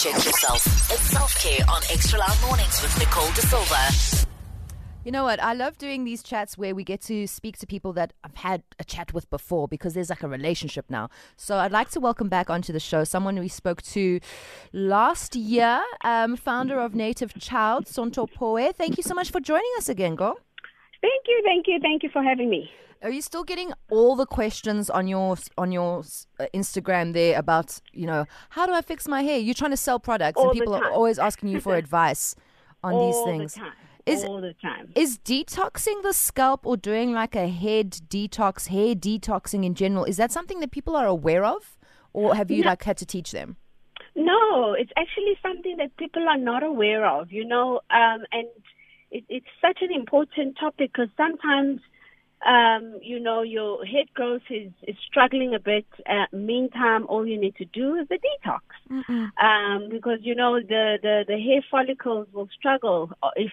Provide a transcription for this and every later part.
check yourself. It's self care on Extra Loud Mornings with Nicole De Silva. You know what? I love doing these chats where we get to speak to people that I've had a chat with before because there's like a relationship now. So I'd like to welcome back onto the show someone we spoke to last year, um, founder of Native Child, Sonto Pooe. Thank you so much for joining us again, girl. Thank you, thank you, thank you for having me. Are you still getting all the questions on your on your uh, Instagram there about you know how do I fix my hair? You're trying to sell products All and people are always asking you for advice on All these things. the time. Is- all the time. Is detoxing the scalp or doing like a head detox, hair detoxing in general, is that something that people are aware of, or have you No. like had to teach them? No, it's actually something that people are not aware of, you know, um, and it, it's such an important topic because sometimes, um, you know, your head growth is, is struggling a bit. Uh, meantime, all you need to do is a detox. Um, because, you know, the, the, the hair follicles will struggle if,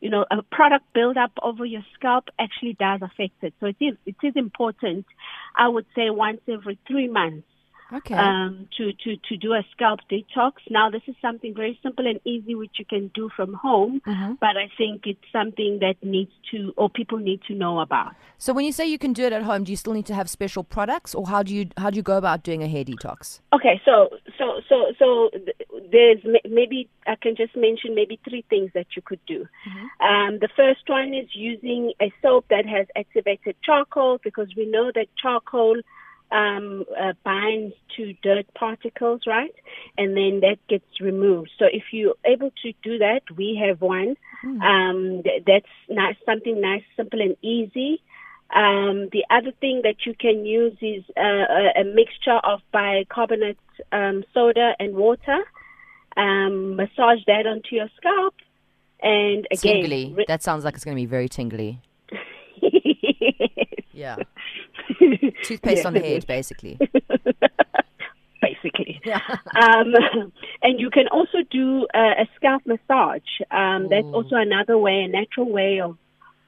you know, a product buildup over your scalp actually does affect it. So it is, it is important, I would say, once every three months Okay. um, to, to, to do a scalp detox. Now, this is something very simple and easy which you can do from home, Mhm. but I think it's something that needs to, or people need to know about. so when you say you can do it at home, do you still need to have special products, or how do you how do you go about doing a hair detox? Okay, so, so, so, so there's maybe, I can just mention maybe three things that you could do. Um, the first one is using a soap that has activated charcoal because we know that charcoal um, uh, binds to dirt particles, right? And then that gets removed. So if you're able to do that, we have one. Um, th- that's nice, something nice, simple, and easy. Um, the other thing that you can use is uh, a, a mixture of bicarbonate um, soda and water. Um, massage that onto your scalp, and again, Tingly. re- That sounds like it's going to be very tingly. Yeah. Toothpaste Yes, on the head, is. basically. basically. Yeah. um, and you can also do uh, a scalp massage. Um, that's also another way, a natural way of,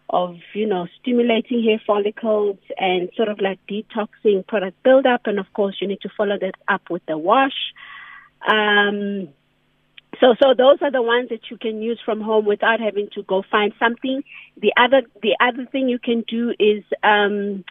of you know, stimulating hair follicles and sort of like detoxing product buildup. And of course, you need to follow that up with the wash. Um, so, so those are the ones that you can use from home without having to go find something. The other, the other thing you can do is um,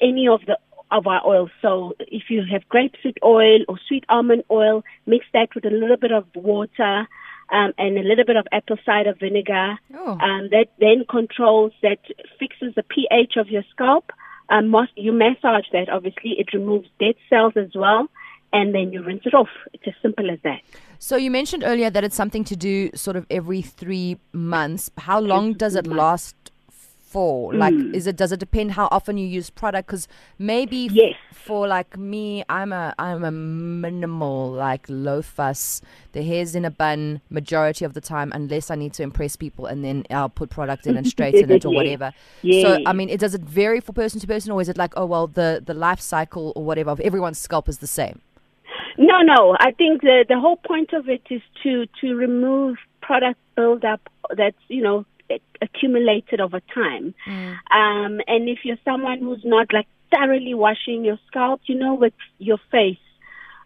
any of the of our oils. So, if you have grapeseed oil or sweet almond oil, mix that with a little bit of water um, and a little bit of apple cider vinegar. Oh. Um, that then controls that fixes the pH of your scalp. Um, you massage that. Obviously, it removes dead cells as well, and then you rinse it off. It's as simple as that. So you mentioned earlier that it's something to do sort of every three months. How long does it last for? Like, Hmm. is it does it depend how often you use product? Because maybe f- Yes. for like me, I'm a I'm a minimal like low fuss. The hair's in a bun majority of the time, unless I need to impress people, and then I'll put product in and straighten it or whatever. So I mean, it does it vary for person to person, or is it like oh well the the life cycle or whatever of everyone's scalp is the same? No, no. I think the the whole point of it is to to remove product buildup that's you know accumulated over time. Um, and if you're someone who's not like thoroughly washing your scalp, you know, with your face,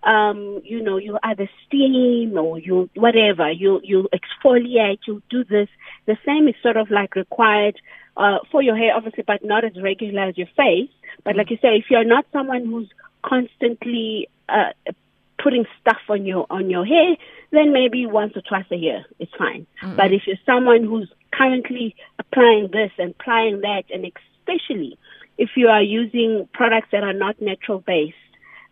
um, you know, you either steam or you whatever you you exfoliate, you do this. The same is sort of like required uh, for your hair, obviously, but not as regular as your face. But like you say, if you're not someone who's constantly uh, putting stuff on your on your hair, then maybe once or twice a year it's fine. But if you're someone who's currently applying this and applying that, and especially if you are using products that are not natural based,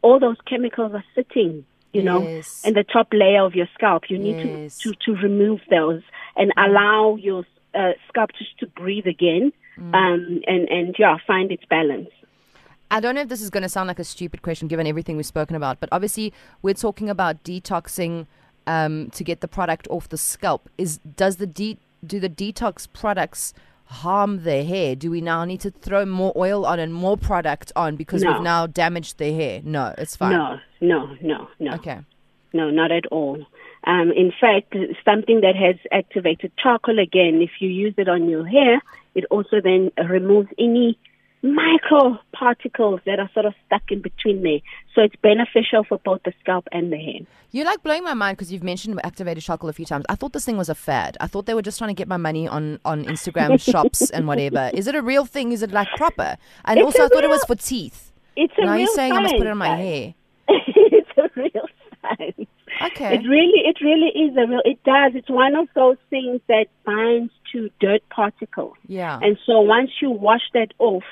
all those chemicals are sitting, you know, Yes. in the top layer of your scalp. You need Yes. to, to to remove those and allow your uh, scalp just to breathe again, um, and and yeah, find its balance. I don't know if this is going to sound like a stupid question given everything we've spoken about, but obviously we're talking about detoxing um, to get the product off the scalp. Is does the de- do the detox products harm their hair? Do we now need to throw more oil on and more product on because No. we've now damaged their hair? No, it's fine. No, no, no, no. Okay. No, not at all. Um, in fact, something that has activated charcoal again, if you use it on your hair, it also then removes any micro particles that are sort of stuck in between there. So it's beneficial for both the scalp and the hair. You're like blowing my mind because you've mentioned activated charcoal a few times. I thought this thing was a fad. I thought they were just trying to get my money on, on Instagram shops and whatever. Is it a real thing? Is it like proper? And It's also, I thought it was for teeth. It's a now real you're saying I must put it on my hair. it's a real science. Okay. It really, it really is a real. It does. It's one of those things that binds to dirt particles. Yeah. And so once you wash that off,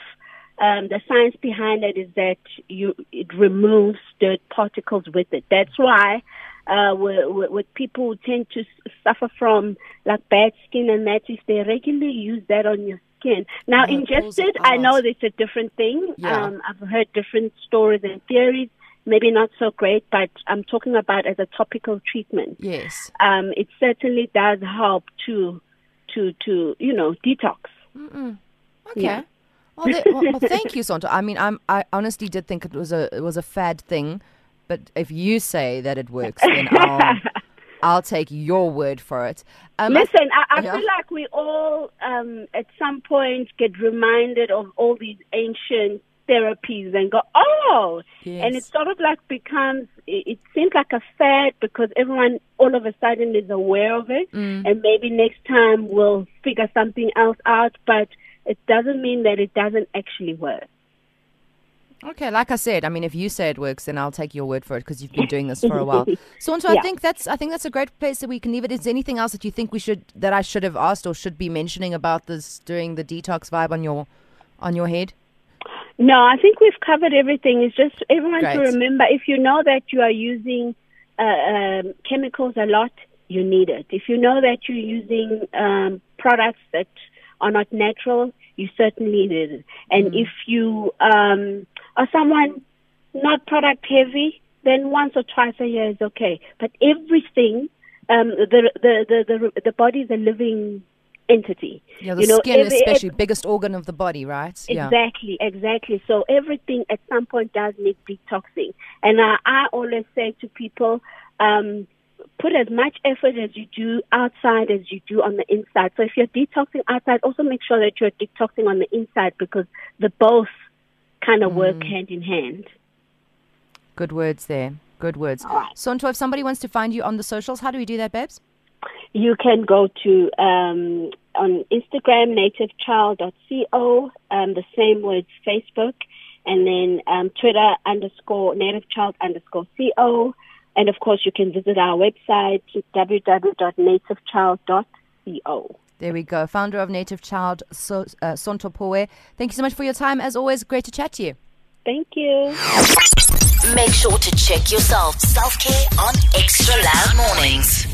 um, the science behind it is that you it removes dirt particles with it. That's why uh, with, people who tend to suffer from like bad skin and that, if they regularly use that on your skin. Now, it pulls it ingested, I know it's a different thing. Yeah. Um, I've heard different stories and theories. Maybe not so great, but I'm talking about as a topical treatment yes. um, it certainly does help to to to you know detox. Okay. Yeah. Well, th- well, well, thank you, Sonto. I mean, I'm, I honestly did think it was a it was a fad thing, but if you say that it works, then I'll, I'll take your word for it. Um, Listen, I, I Yeah. feel like we all um, at some point get reminded of all these ancient therapies and go, oh, and it sort of like becomes. It, it seems like a fad because everyone all of a sudden is aware of it, Mm. and maybe next time we'll figure something else out. But it doesn't mean that it doesn't actually work. Okay, like I said, I mean, if you say it works, then I'll take your word for it because you've been doing this for a while. Sonto, I Yeah. think that's I think that's a great place that we can leave it. Is there anything else that you think we should that I should have asked or should be mentioning about this during the detox vibe on your on your head? No, I think we've covered everything. It's just everyone to remember if you know that you are using uh, um, chemicals a lot, you need it. If you know that you're using um, products that are not natural, you certainly need it. And if you um, are someone not product heavy, then once or twice a year is okay. But everything, um, the, the the the the body is a living entity. Yeah, the you know, skin, every- especially biggest organ of the body, right? Yeah. Exactly, exactly. So everything at some point does need detoxing. And uh, I always say to people, um, put as much effort as you do outside as you do on the inside. So if you're detoxing outside, also make sure that you're detoxing on the inside because the both kind of Mm. work hand in hand. Good words there. Good words. All right. Sonto, if somebody wants to find you on the socials, how do we do that, babes? You can go to um, on Instagram, nativechild.co, um, the same words, Facebook, and then um, Twitter underscore nativechild underscore co. And of course, you can visit our website, www.nativechild.co. There we go. Founder of Native Child, so, uh, Sonto Pooe. Thank you so much for your time. As always, great to chat to you. Thank you. Make sure to check yourself. Self care on Extra Loud Mornings.